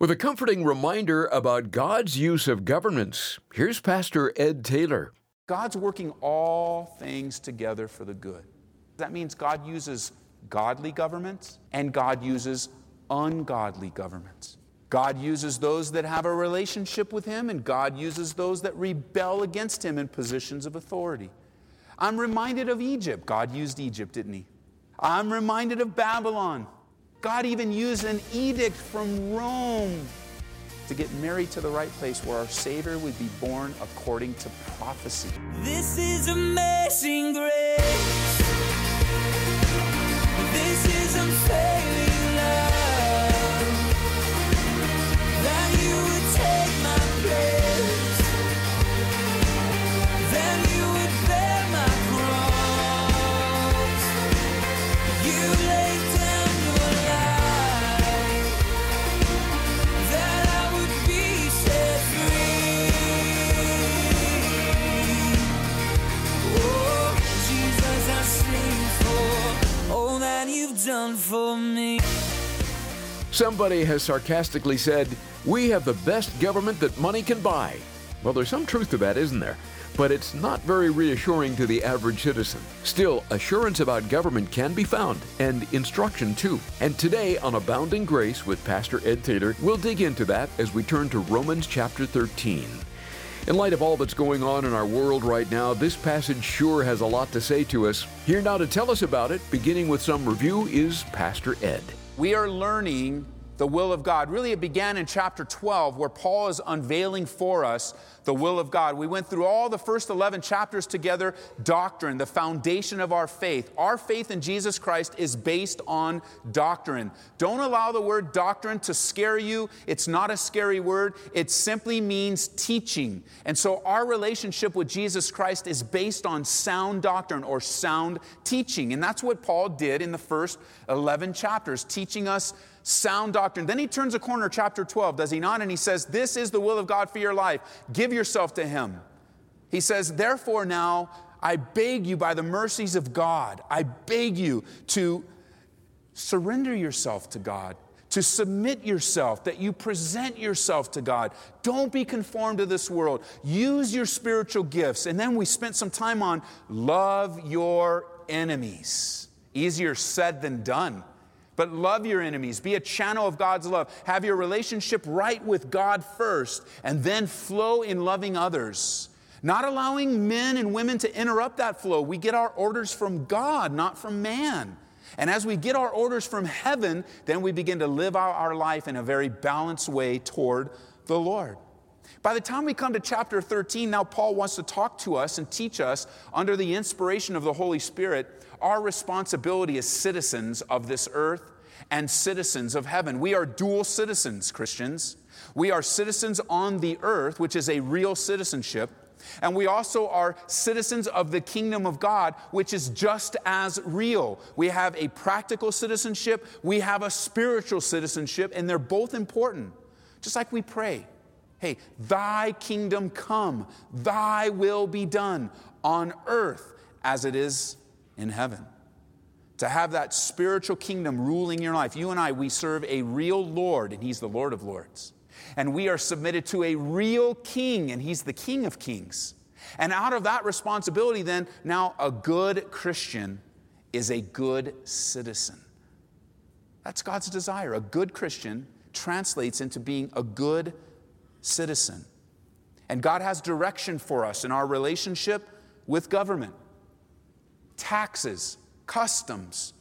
With a comforting reminder about God's use of governments, here's Pastor Ed Taylor. God's working all things together for the good. That means God uses godly governments and God uses ungodly governments. God uses those that have a relationship with Him, and God uses those that rebel against Him in positions of authority. I'm reminded of Egypt. God used Egypt, didn't He? I'm reminded of Babylon. God even used an edict from Rome to get Mary to the right place where our Savior would be born according to prophecy. This is amazing grace. This is unfailing love. That you would take my place. Somebody has sarcastically said, We have the best government that money can buy. Well, there's some truth to that, isn't there? But it's not very reassuring to the average citizen. Still, assurance about government can be found, and instruction too. And today on Abounding Grace with Pastor Ed Taylor, we'll dig into that as we turn to Romans chapter 13. In light of all that's going on in our world right now, this passage sure has a lot to say to us. Here now to tell us about it, beginning with some review, is Pastor Ed. We are learning the will of God. Really, it began in chapter 12, where Paul is unveiling for us the will of God. We went through all the first 11 chapters together doctrine, the foundation of our faith. Our faith in Jesus Christ is based on doctrine. Don't allow the word doctrine to scare you. It's not a scary word, it simply means teaching. And so, our relationship with Jesus Christ is based on sound doctrine or sound teaching. And that's what Paul did in the first 11 chapters, teaching us sound doctrine. Then he turns a corner, chapter 12, does he not? And he says, This is the will of God for your life. Give yourself to him. He says, Therefore, now I beg you by the mercies of God, I beg you to surrender yourself to God. To submit yourself, that you present yourself to God. Don't be conformed to this world. Use your spiritual gifts. And then we spent some time on love your enemies. Easier said than done. But love your enemies. Be a channel of God's love. Have your relationship right with God first, and then flow in loving others. Not allowing men and women to interrupt that flow. We get our orders from God, not from man. And as we get our orders from heaven, then we begin to live out our life in a very balanced way toward the Lord. By the time we come to chapter 13, now Paul wants to talk to us and teach us under the inspiration of the Holy Spirit our responsibility as citizens of this earth and citizens of heaven. We are dual citizens, Christians. We are citizens on the earth, which is a real citizenship. And we also are citizens of the kingdom of God, which is just as real. We have a practical citizenship, we have a spiritual citizenship, and they're both important. Just like we pray hey, thy kingdom come, thy will be done on earth as it is in heaven. To have that spiritual kingdom ruling your life. You and I, we serve a real Lord, and He's the Lord of Lords. And we are submitted to a real King, and He's the King of Kings. And out of that responsibility, then, now a good Christian is a good citizen. That's God's desire. A good Christian translates into being a good citizen. And God has direction for us in our relationship with government, taxes, customs,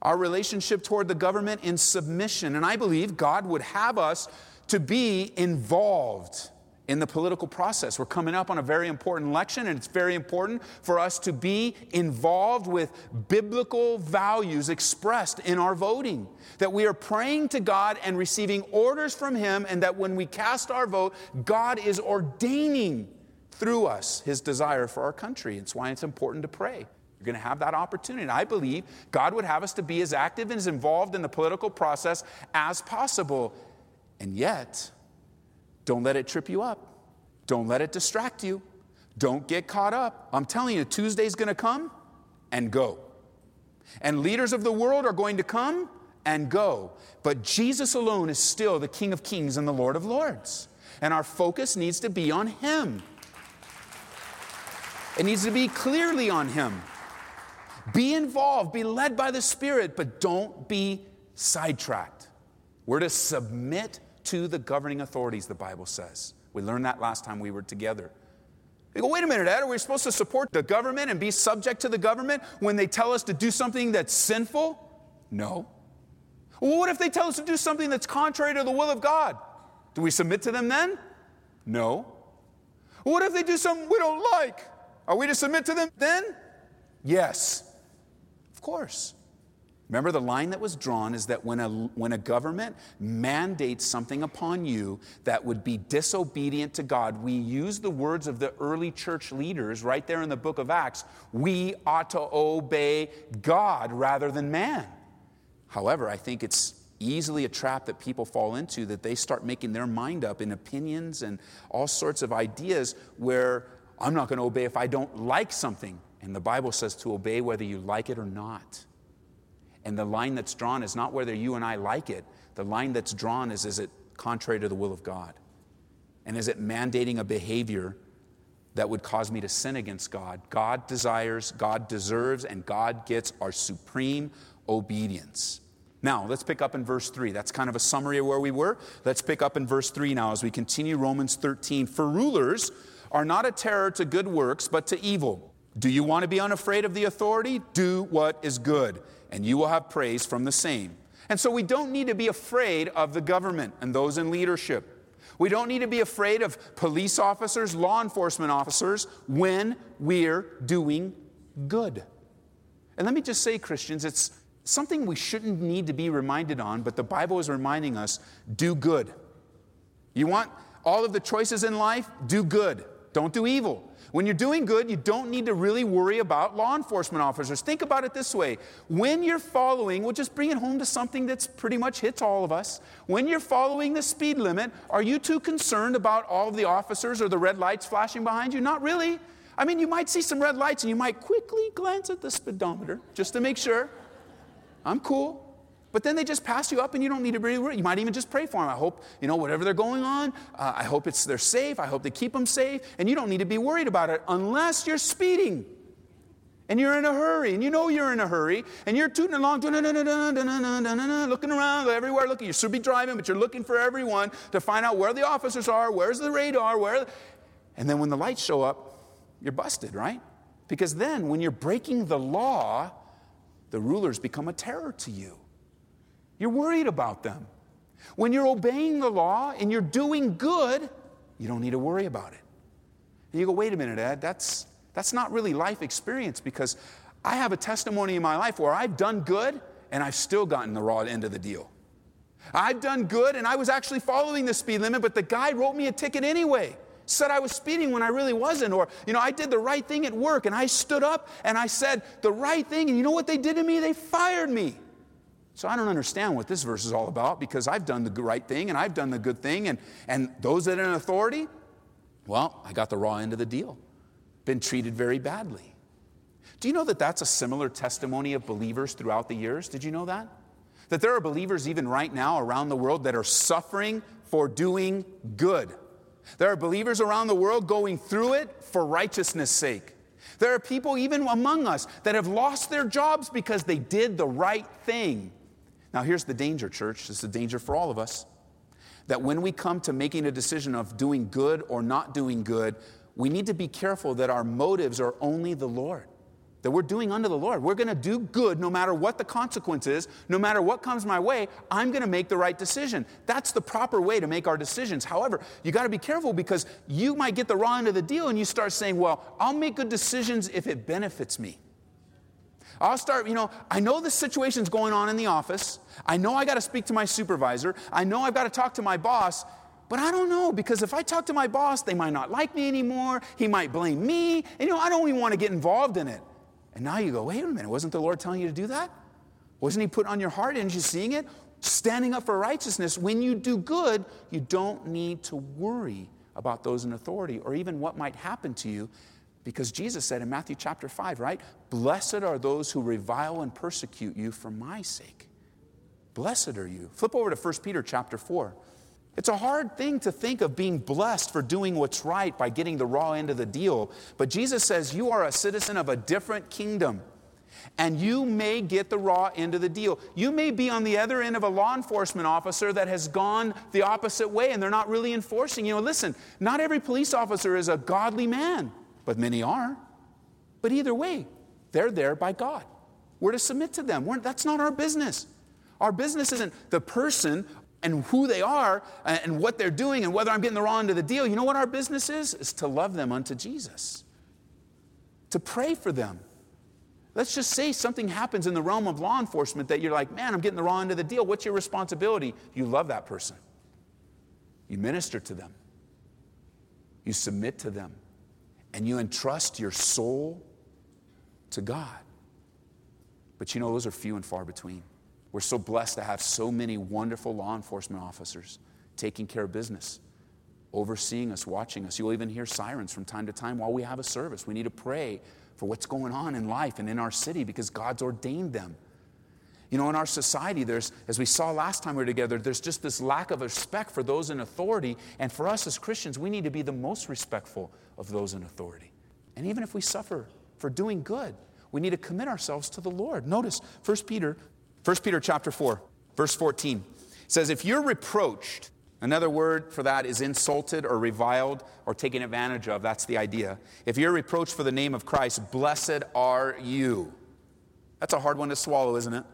our relationship toward the government in submission. And I believe God would have us to be involved in the political process. We're coming up on a very important election, and it's very important for us to be involved with biblical values expressed in our voting. That we are praying to God and receiving orders from Him, and that when we cast our vote, God is ordaining through us His desire for our country. It's why it's important to pray. You're going to have that opportunity. And I believe God would have us to be as active and as involved in the political process as possible. And yet, don't let it trip you up. Don't let it distract you. Don't get caught up. I'm telling you, Tuesday's going to come and go. And leaders of the world are going to come and go. But Jesus alone is still the King of Kings and the Lord of Lords. And our focus needs to be on Him. It needs to be clearly on Him. Be involved, be led by the Spirit, but don't be sidetracked. We're to submit to the governing authorities, the Bible says. We learned that last time we were together. You go, wait a minute, Ed, are we supposed to support the government and be subject to the government when they tell us to do something that's sinful? No. Well, what if they tell us to do something that's contrary to the will of God? Do we submit to them then? No. What if they do something we don't like? Are we to submit to them then? Yes. Of course. Remember, the line that was drawn is that when a, when a government mandates something upon you that would be disobedient to God, we use the words of the early church leaders right there in the book of Acts. We ought to obey God rather than man. However, I think it's easily a trap that people fall into that they start making their mind up in opinions and all sorts of ideas where I'm not going to obey if I don't like something. And the Bible says to obey whether you like it or not. And the line that's drawn is not whether you and I like it. The line that's drawn is is it contrary to the will of God? And is it mandating a behavior that would cause me to sin against God? God desires, God deserves, and God gets our supreme obedience. Now, let's pick up in verse 3. That's kind of a summary of where we were. Let's pick up in verse 3 now as we continue Romans 13. For rulers are not a terror to good works, but to evil. Do you want to be unafraid of the authority? Do what is good and you will have praise from the same. And so we don't need to be afraid of the government and those in leadership. We don't need to be afraid of police officers, law enforcement officers, when we're doing good. And let me just say, Christians, it's something we shouldn't need to be reminded on, but the Bible is reminding us do good. You want all of the choices in life? Do good. Don't do evil. When you're doing good, you don't need to really worry about law enforcement officers. Think about it this way when you're following, we'll just bring it home to something that's pretty much hits all of us. When you're following the speed limit, are you too concerned about all of the officers or the red lights flashing behind you? Not really. I mean, you might see some red lights and you might quickly glance at the speedometer just to make sure. I'm cool. But then they just pass you up and you don't need to really. You might even just pray for them. I hope, you know, whatever they're going on, uh, I hope it's they're safe. I hope they keep them safe. And you don't need to be worried about it unless you're speeding and you're in a hurry and you know you're in a hurry and you're tooting along, looking around everywhere, looking. You should be driving, but you're looking for everyone to find out where the officers are, where's the radar, where. And then when the lights show up, you're busted, right? Because then when you're breaking the law, the rulers become a terror to you. You're worried about them. When you're obeying the law and you're doing good, you don't need to worry about it. And you go, wait a minute, Ed, that's, that's not really life experience because I have a testimony in my life where I've done good and I've still gotten the raw end of the deal. I've done good and I was actually following the speed limit, but the guy wrote me a ticket anyway. Said I was speeding when I really wasn't. Or, you know, I did the right thing at work and I stood up and I said the right thing. And you know what they did to me? They fired me. So I don't understand what this verse is all about because I've done the right thing and I've done the good thing. And, and those that are in authority, well, I got the raw end of the deal. Been treated very badly. Do you know that that's a similar testimony of believers throughout the years? Did you know that? That there are believers even right now around the world that are suffering for doing good. There are believers around the world going through it for righteousness' sake. There are people even among us that have lost their jobs because they did the right thing. Now, here's the danger, church. This is the danger for all of us. That when we come to making a decision of doing good or not doing good, we need to be careful that our motives are only the Lord. That we're doing unto the Lord. We're going to do good no matter what the consequence is, no matter what comes my way, I'm going to make the right decision. That's the proper way to make our decisions. However, you got to be careful because you might get the wrong end of the deal and you start saying, well, I'll make good decisions if it benefits me. I'll start, you know, I know the situation's going on in the office. I know I got to speak to my supervisor. I know I've got to talk to my boss. But I don't know because if I talk to my boss, they might not like me anymore. He might blame me. And you know, I don't even want to get involved in it. And now you go, wait a minute, wasn't the Lord telling you to do that? Wasn't He put on your heart? and you seeing it? Standing up for righteousness. When you do good, you don't need to worry about those in authority or even what might happen to you because Jesus said in Matthew chapter 5, right? Blessed are those who revile and persecute you for my sake. Blessed are you. Flip over to 1 Peter chapter 4. It's a hard thing to think of being blessed for doing what's right by getting the raw end of the deal. But Jesus says you are a citizen of a different kingdom. And you may get the raw end of the deal. You may be on the other end of a law enforcement officer that has gone the opposite way and they're not really enforcing. You know, listen, not every police officer is a godly man, but many are. But either way, they're there by God. We're to submit to them. We're, that's not our business. Our business isn't the person and who they are and what they're doing and whether I'm getting the raw end of the deal. You know what our business is? Is to love them unto Jesus, to pray for them. Let's just say something happens in the realm of law enforcement that you're like, man, I'm getting the raw end of the deal. What's your responsibility? You love that person, you minister to them, you submit to them, and you entrust your soul to God. But you know, those are few and far between. We're so blessed to have so many wonderful law enforcement officers taking care of business, overseeing us, watching us. You'll even hear sirens from time to time while we have a service. We need to pray for what's going on in life and in our city because God's ordained them. You know, in our society, there's, as we saw last time we were together, there's just this lack of respect for those in authority. And for us as Christians, we need to be the most respectful of those in authority. And even if we suffer for doing good, we need to commit ourselves to the Lord. Notice 1 Peter 1 Peter chapter 4, verse 14 says, If you're reproached, another word for that is insulted or reviled or taken advantage of. That's the idea. If you're reproached for the name of Christ, blessed are you. That's a hard one to swallow, isn't it?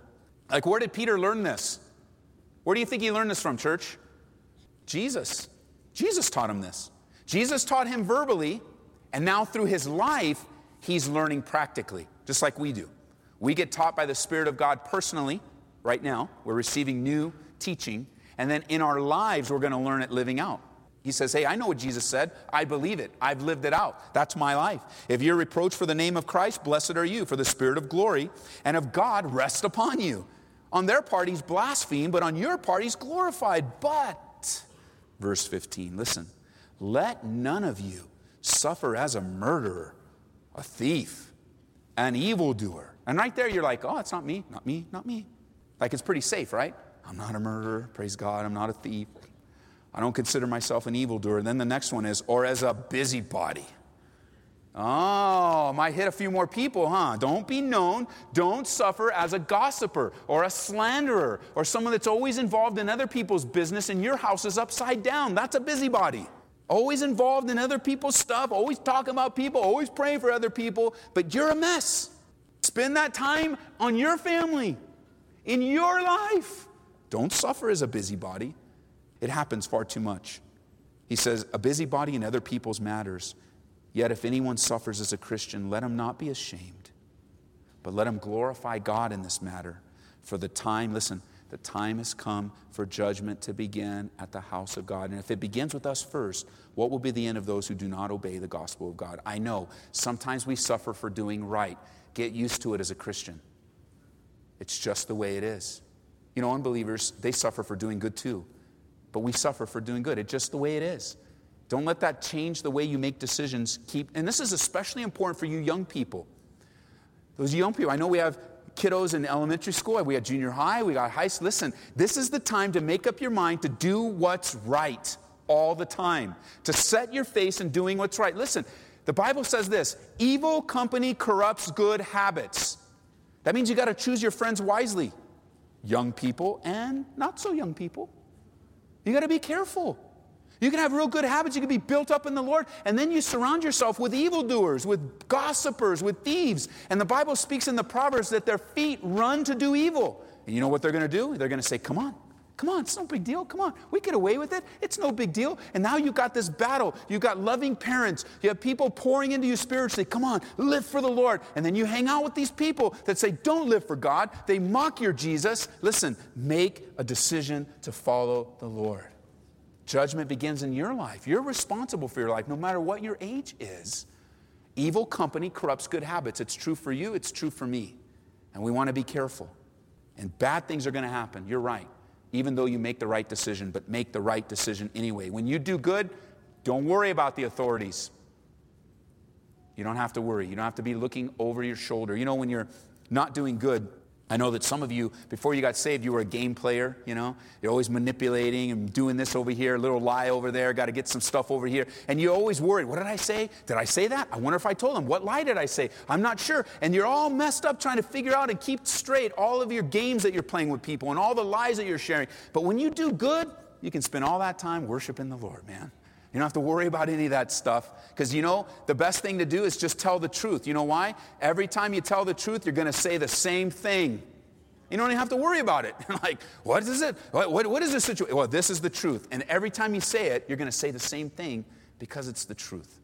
Like, where did Peter learn this? Where do you think he learned this from, church? Jesus. Jesus taught him this. Jesus taught him verbally, and now through his life, he's learning practically, just like we do. We get taught by the Spirit of God personally right now. We're receiving new teaching. And then in our lives, we're going to learn it living out. He says, Hey, I know what Jesus said. I believe it. I've lived it out. That's my life. If you're reproached for the name of Christ, blessed are you, for the Spirit of glory and of God rest upon you. On their part, he's blasphemed, but on your part, he's glorified. But, verse 15, listen, let none of you suffer as a murderer, a thief, an evildoer and right there, you're like, oh, it's not me, not me, not me. Like it's pretty safe, right? I'm not a murderer, praise God, I'm not a thief. I don't consider myself an evildoer. Then the next one is, or as a busybody. Oh, might hit a few more people, huh? Don't be known. Don't suffer as a gossiper or a slanderer or someone that's always involved in other people's business and your house is upside down. That's a busybody. Always involved in other people's stuff, always talking about people, always praying for other people, but you're a mess. Spend that time on your family, in your life. Don't suffer as a busybody. It happens far too much. He says, a busybody in other people's matters. Yet if anyone suffers as a Christian, let him not be ashamed, but let him glorify God in this matter. For the time, listen, the time has come for judgment to begin at the house of God. And if it begins with us first, what will be the end of those who do not obey the gospel of God? I know sometimes we suffer for doing right. Get used to it as a Christian. It's just the way it is. You know, unbelievers, they suffer for doing good too, but we suffer for doing good. It's just the way it is. Don't let that change the way you make decisions. Keep, and this is especially important for you young people. Those young people, I know we have kiddos in elementary school, we got junior high, we got high school. Listen, this is the time to make up your mind to do what's right all the time, to set your face in doing what's right. Listen, the Bible says this evil company corrupts good habits. That means you got to choose your friends wisely, young people and not so young people. You got to be careful. You can have real good habits. You can be built up in the Lord. And then you surround yourself with evildoers, with gossipers, with thieves. And the Bible speaks in the Proverbs that their feet run to do evil. And you know what they're going to do? They're going to say, Come on, Come on, it's no big deal. Come on, we get away with it. It's no big deal. And now you've got this battle. You've got loving parents. You have people pouring into you spiritually. Come on, live for the Lord. And then you hang out with these people that say, don't live for God. They mock your Jesus. Listen, make a decision to follow the Lord. Judgment begins in your life. You're responsible for your life, no matter what your age is. Evil company corrupts good habits. It's true for you, it's true for me. And we want to be careful. And bad things are going to happen. You're right even though you make the right decision, but make the right decision anyway. When you do good, don't worry about the authorities. You don't have to worry. You don't have to be looking over your shoulder. You know, when you're not doing good, I know that some of you, before you got saved, you were a game player, you know? You're always manipulating and doing this over here, a little lie over there, got to get some stuff over here. And you're always worried, what did I say? Did I say that? I wonder if I told them. What lie did I say? I'm not sure. And you're all messed up trying to figure out and keep straight all of your games that you're playing with people and all the lies that you're sharing. But when you do good, you can spend all that time worshiping the Lord, man. You don't have to worry about any of that stuff because you know the best thing to do is just tell the truth. You know why? Every time you tell the truth, you're going to say the same thing. You don't even have to worry about it. like, what is it? What, what, what is the situation? Well, this is the truth. And every time you say it, you're going to say the same thing because it's the truth.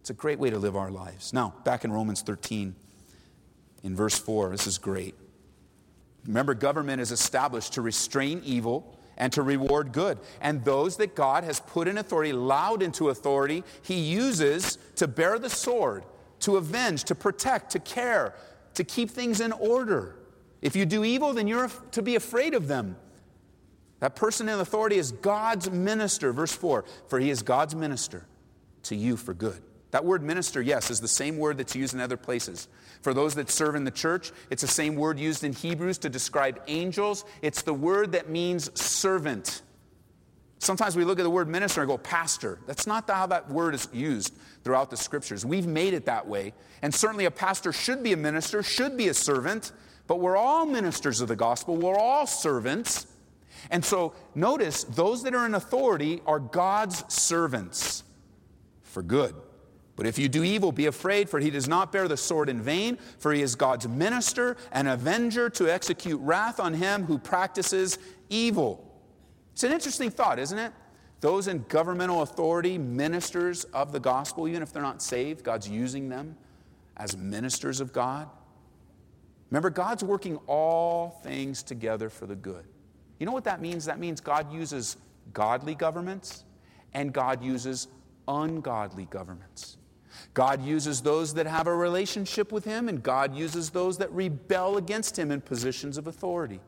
It's a great way to live our lives. Now, back in Romans 13, in verse 4, this is great. Remember, government is established to restrain evil and to reward good. And those that God has put in authority, allowed into authority, he uses to bear the sword, to avenge, to protect, to care, to keep things in order. If you do evil, then you're to be afraid of them. That person in authority is God's minister. Verse 4 For he is God's minister to you for good. That word minister, yes, is the same word that's used in other places. For those that serve in the church, it's the same word used in Hebrews to describe angels. It's the word that means servant. Sometimes we look at the word minister and go, pastor. That's not how that word is used throughout the scriptures. We've made it that way. And certainly a pastor should be a minister, should be a servant, but we're all ministers of the gospel. We're all servants. And so notice those that are in authority are God's servants for good. But if you do evil, be afraid, for he does not bear the sword in vain, for he is God's minister and avenger to execute wrath on him who practices evil. It's an interesting thought, isn't it? Those in governmental authority, ministers of the gospel, even if they're not saved, God's using them as ministers of God. Remember, God's working all things together for the good. You know what that means? That means God uses godly governments and God uses ungodly governments. God uses those that have a relationship with Him, and God uses those that rebel against Him in positions of authority.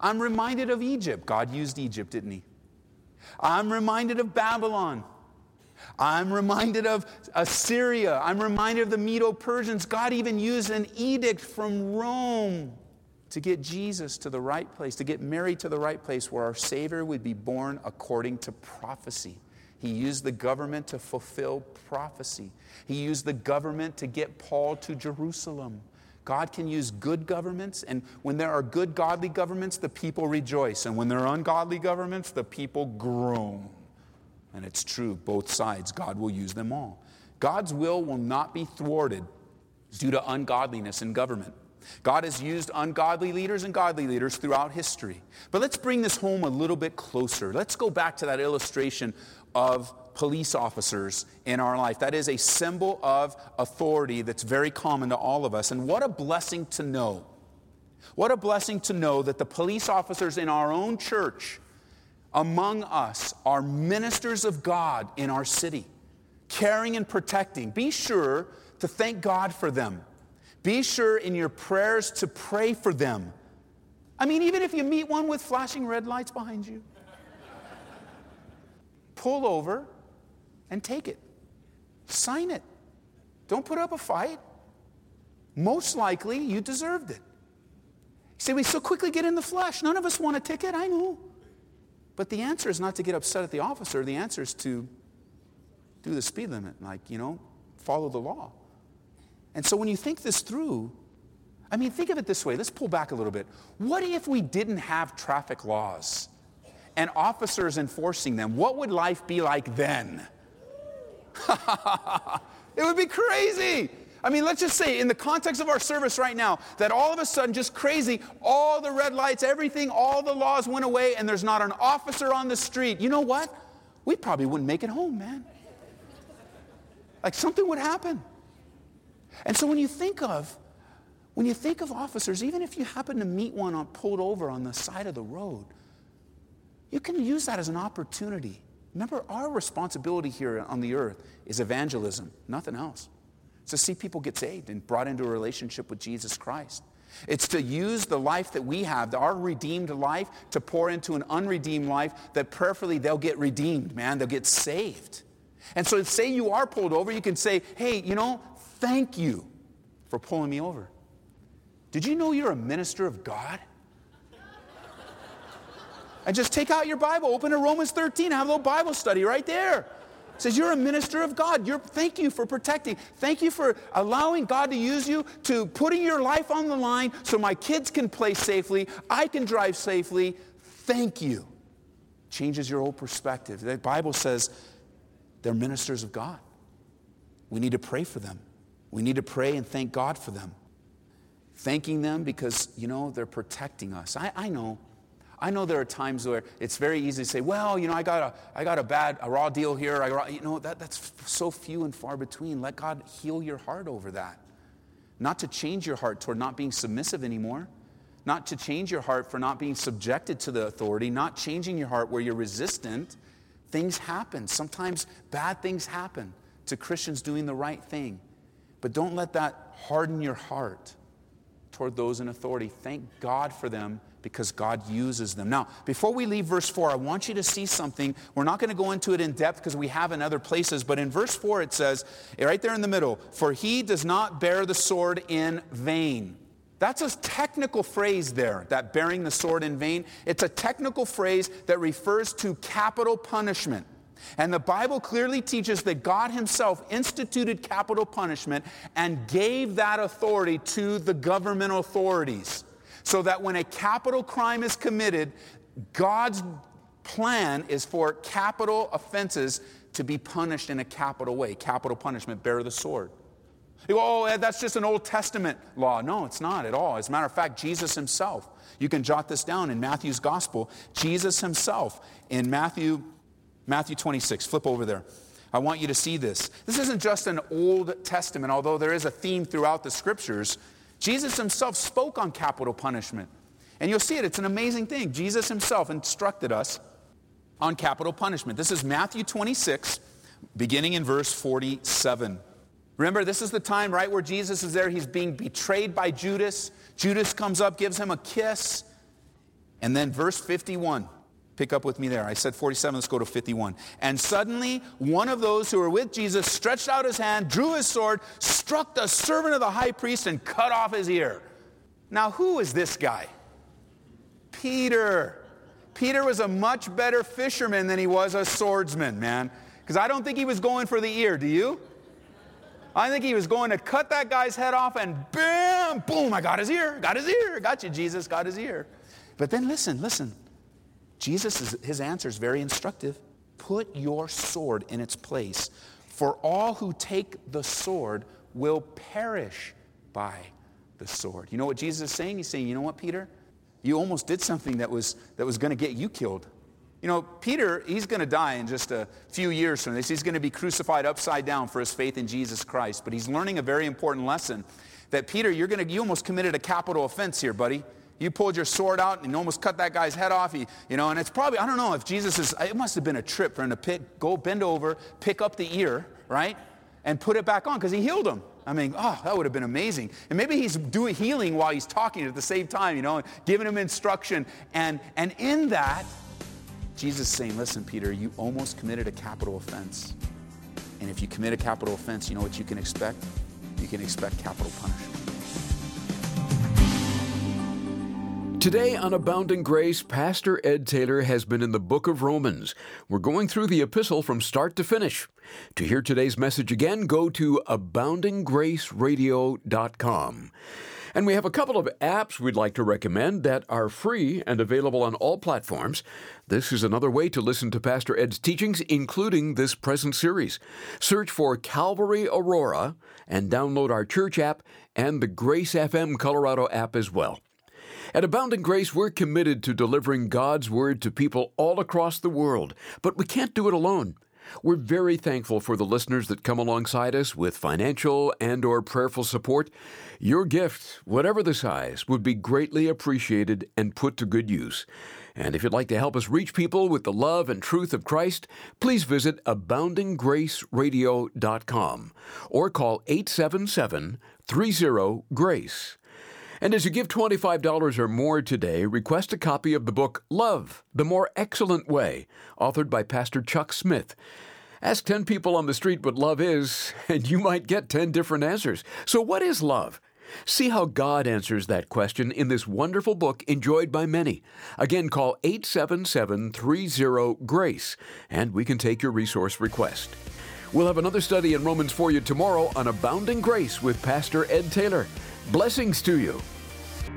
I'm reminded of Egypt. God used Egypt, didn't He? I'm reminded of Babylon. I'm reminded of Assyria. I'm reminded of the Medo Persians. God even used an edict from Rome to get Jesus to the right place, to get Mary to the right place where our Savior would be born according to prophecy. He used the government to fulfill prophecy. He used the government to get Paul to Jerusalem. God can use good governments, and when there are good, godly governments, the people rejoice. And when there are ungodly governments, the people groan. And it's true, both sides. God will use them all. God's will will not be thwarted due to ungodliness in government. God has used ungodly leaders and godly leaders throughout history. But let's bring this home a little bit closer. Let's go back to that illustration of police officers in our life. That is a symbol of authority that's very common to all of us. And what a blessing to know. What a blessing to know that the police officers in our own church among us are ministers of God in our city, caring and protecting. Be sure to thank God for them. Be sure in your prayers to pray for them. I mean, even if you meet one with flashing red lights behind you pull over and take it. Sign it. Don't put up a fight. Most likely, you deserved it. You say, we so quickly get in the flesh. None of us want a ticket, I know. But the answer is not to get upset at the officer. The answer is to do the speed limit, like, you know, follow the law. And so when you think this through, I mean, think of it this way. Let's pull back a little bit. What if we didn't have traffic laws? And officers enforcing them, what would life be like then? it would be crazy. I mean, let's just say, in the context of our service right now, that all of a sudden, just crazy, all the red lights, everything, all the laws went away, and there's not an officer on the street. You know what? We probably wouldn't make it home, man. Like something would happen. And so when you think of, when you think of officers, even if you happen to meet one on, pulled over on the side of the road, you can use that as an opportunity. Remember, our responsibility here on the earth is evangelism, nothing else. It's to see people get saved and brought into a relationship with Jesus Christ. It's to use the life that we have, our redeemed life, to pour into an unredeemed life that prayerfully they'll get redeemed, man. They'll get saved. And so, say you are pulled over, you can say, hey, you know, thank you for pulling me over. Did you know you're a minister of God? And just take out your Bible, open to Romans 13, have a little Bible study right there. It says you're a minister of God. You're, thank you for protecting. Thank you for allowing God to use you to putting your life on the line so my kids can play safely, I can drive safely. Thank you. Changes your whole perspective. The Bible says they're ministers of God. We need to pray for them. We need to pray and thank God for them. Thanking them because, you know, they're protecting us. I, I know I know there are times where it's very easy to say, well, you know, I got a, I got a bad, a raw deal here. I, you know, that, that's so few and far between. Let God heal your heart over that. Not to change your heart toward not being submissive anymore. Not to change your heart for not being subjected to the authority. Not changing your heart where you're resistant. Things happen. Sometimes bad things happen to Christians doing the right thing. But don't let that harden your heart toward those in authority. Thank God for them because God uses them. Now, before we leave verse 4, I want you to see something. We're not going to go into it in depth because we have in other places, but in verse 4 it says, eh, right there in the middle, for he does not bear the sword in vain. That's a technical phrase there, that bearing the sword in vain. It's a technical phrase that refers to capital punishment. And the Bible clearly teaches that God Himself instituted capital punishment and gave that authority to the government authorities so that when a capital crime is committed, God's plan is for capital offenses to be punished in a capital way. Capital punishment, bear the sword. Go, oh, that's just an Old Testament law. No, it's not at all. As a matter of fact, Jesus himself, you can jot this down in Matthew's gospel. Jesus himself in Matthew, Matthew 26, flip over there. I want you to see this. This isn't just an Old Testament, although there is a theme throughout the scriptures. Jesus himself spoke on capital punishment. And you'll see it, it's an amazing thing. Jesus himself instructed us on capital punishment. This is Matthew 26, beginning in verse 47. Remember, this is the time right where Jesus is there. He's being betrayed by Judas. Judas comes up, gives him a kiss. And then verse 51. Pick up with me there. I said 47, let's go to 51. And suddenly, one of those who were with Jesus stretched out his hand, drew his sword, struck the servant of the high priest, and cut off his ear. Now, who is this guy? Peter. Peter was a much better fisherman than he was a swordsman, man. Because I don't think he was going for the ear, do you? I think he was going to cut that guy's head off and bam, boom, I got his ear, got his ear, got you, Jesus, got his ear. But then listen, listen. Jesus, is, his answer is very instructive. Put your sword in its place, for all who take the sword will perish by the sword. You know what Jesus is saying? He's saying, you know what, Peter? You almost did something that was, that was going to get you killed. You know, Peter, he's going to die in just a few years from this. He's going to be crucified upside down for his faith in Jesus Christ. But he's learning a very important lesson that Peter, you're going to, you almost committed a capital offense here, buddy. You pulled your sword out and you almost cut that guy's head off. He, you know, and it's probably, I don't know if Jesus is, it must have been a trip for him to pick, go bend over, pick up the ear, right? And put it back on because he healed him. I mean, oh, that would have been amazing. And maybe he's doing healing while he's talking at the same time, you know, giving him instruction. And, and in that, Jesus is saying, listen, Peter, you almost committed a capital offense. And if you commit a capital offense, you know what you can expect? You can expect capital punishment. Today on Abounding Grace, Pastor Ed Taylor has been in the book of Romans. We're going through the epistle from start to finish. To hear today's message again, go to aboundinggraceradio.com. And we have a couple of apps we'd like to recommend that are free and available on all platforms. This is another way to listen to Pastor Ed's teachings, including this present series. Search for Calvary Aurora and download our church app and the Grace FM Colorado app as well. At Abounding Grace, we're committed to delivering God's Word to people all across the world, but we can't do it alone. We're very thankful for the listeners that come alongside us with financial and or prayerful support. Your gift, whatever the size, would be greatly appreciated and put to good use. And if you'd like to help us reach people with the love and truth of Christ, please visit aboundinggraceradio.com or call 877 30 GRACE. And as you give $25 or more today, request a copy of the book Love, the More Excellent Way, authored by Pastor Chuck Smith. Ask 10 people on the street what love is, and you might get 10 different answers. So, what is love? See how God answers that question in this wonderful book enjoyed by many. Again, call 877 30 GRACE and we can take your resource request. We'll have another study in Romans for you tomorrow on Abounding Grace with Pastor Ed Taylor. Blessings to you.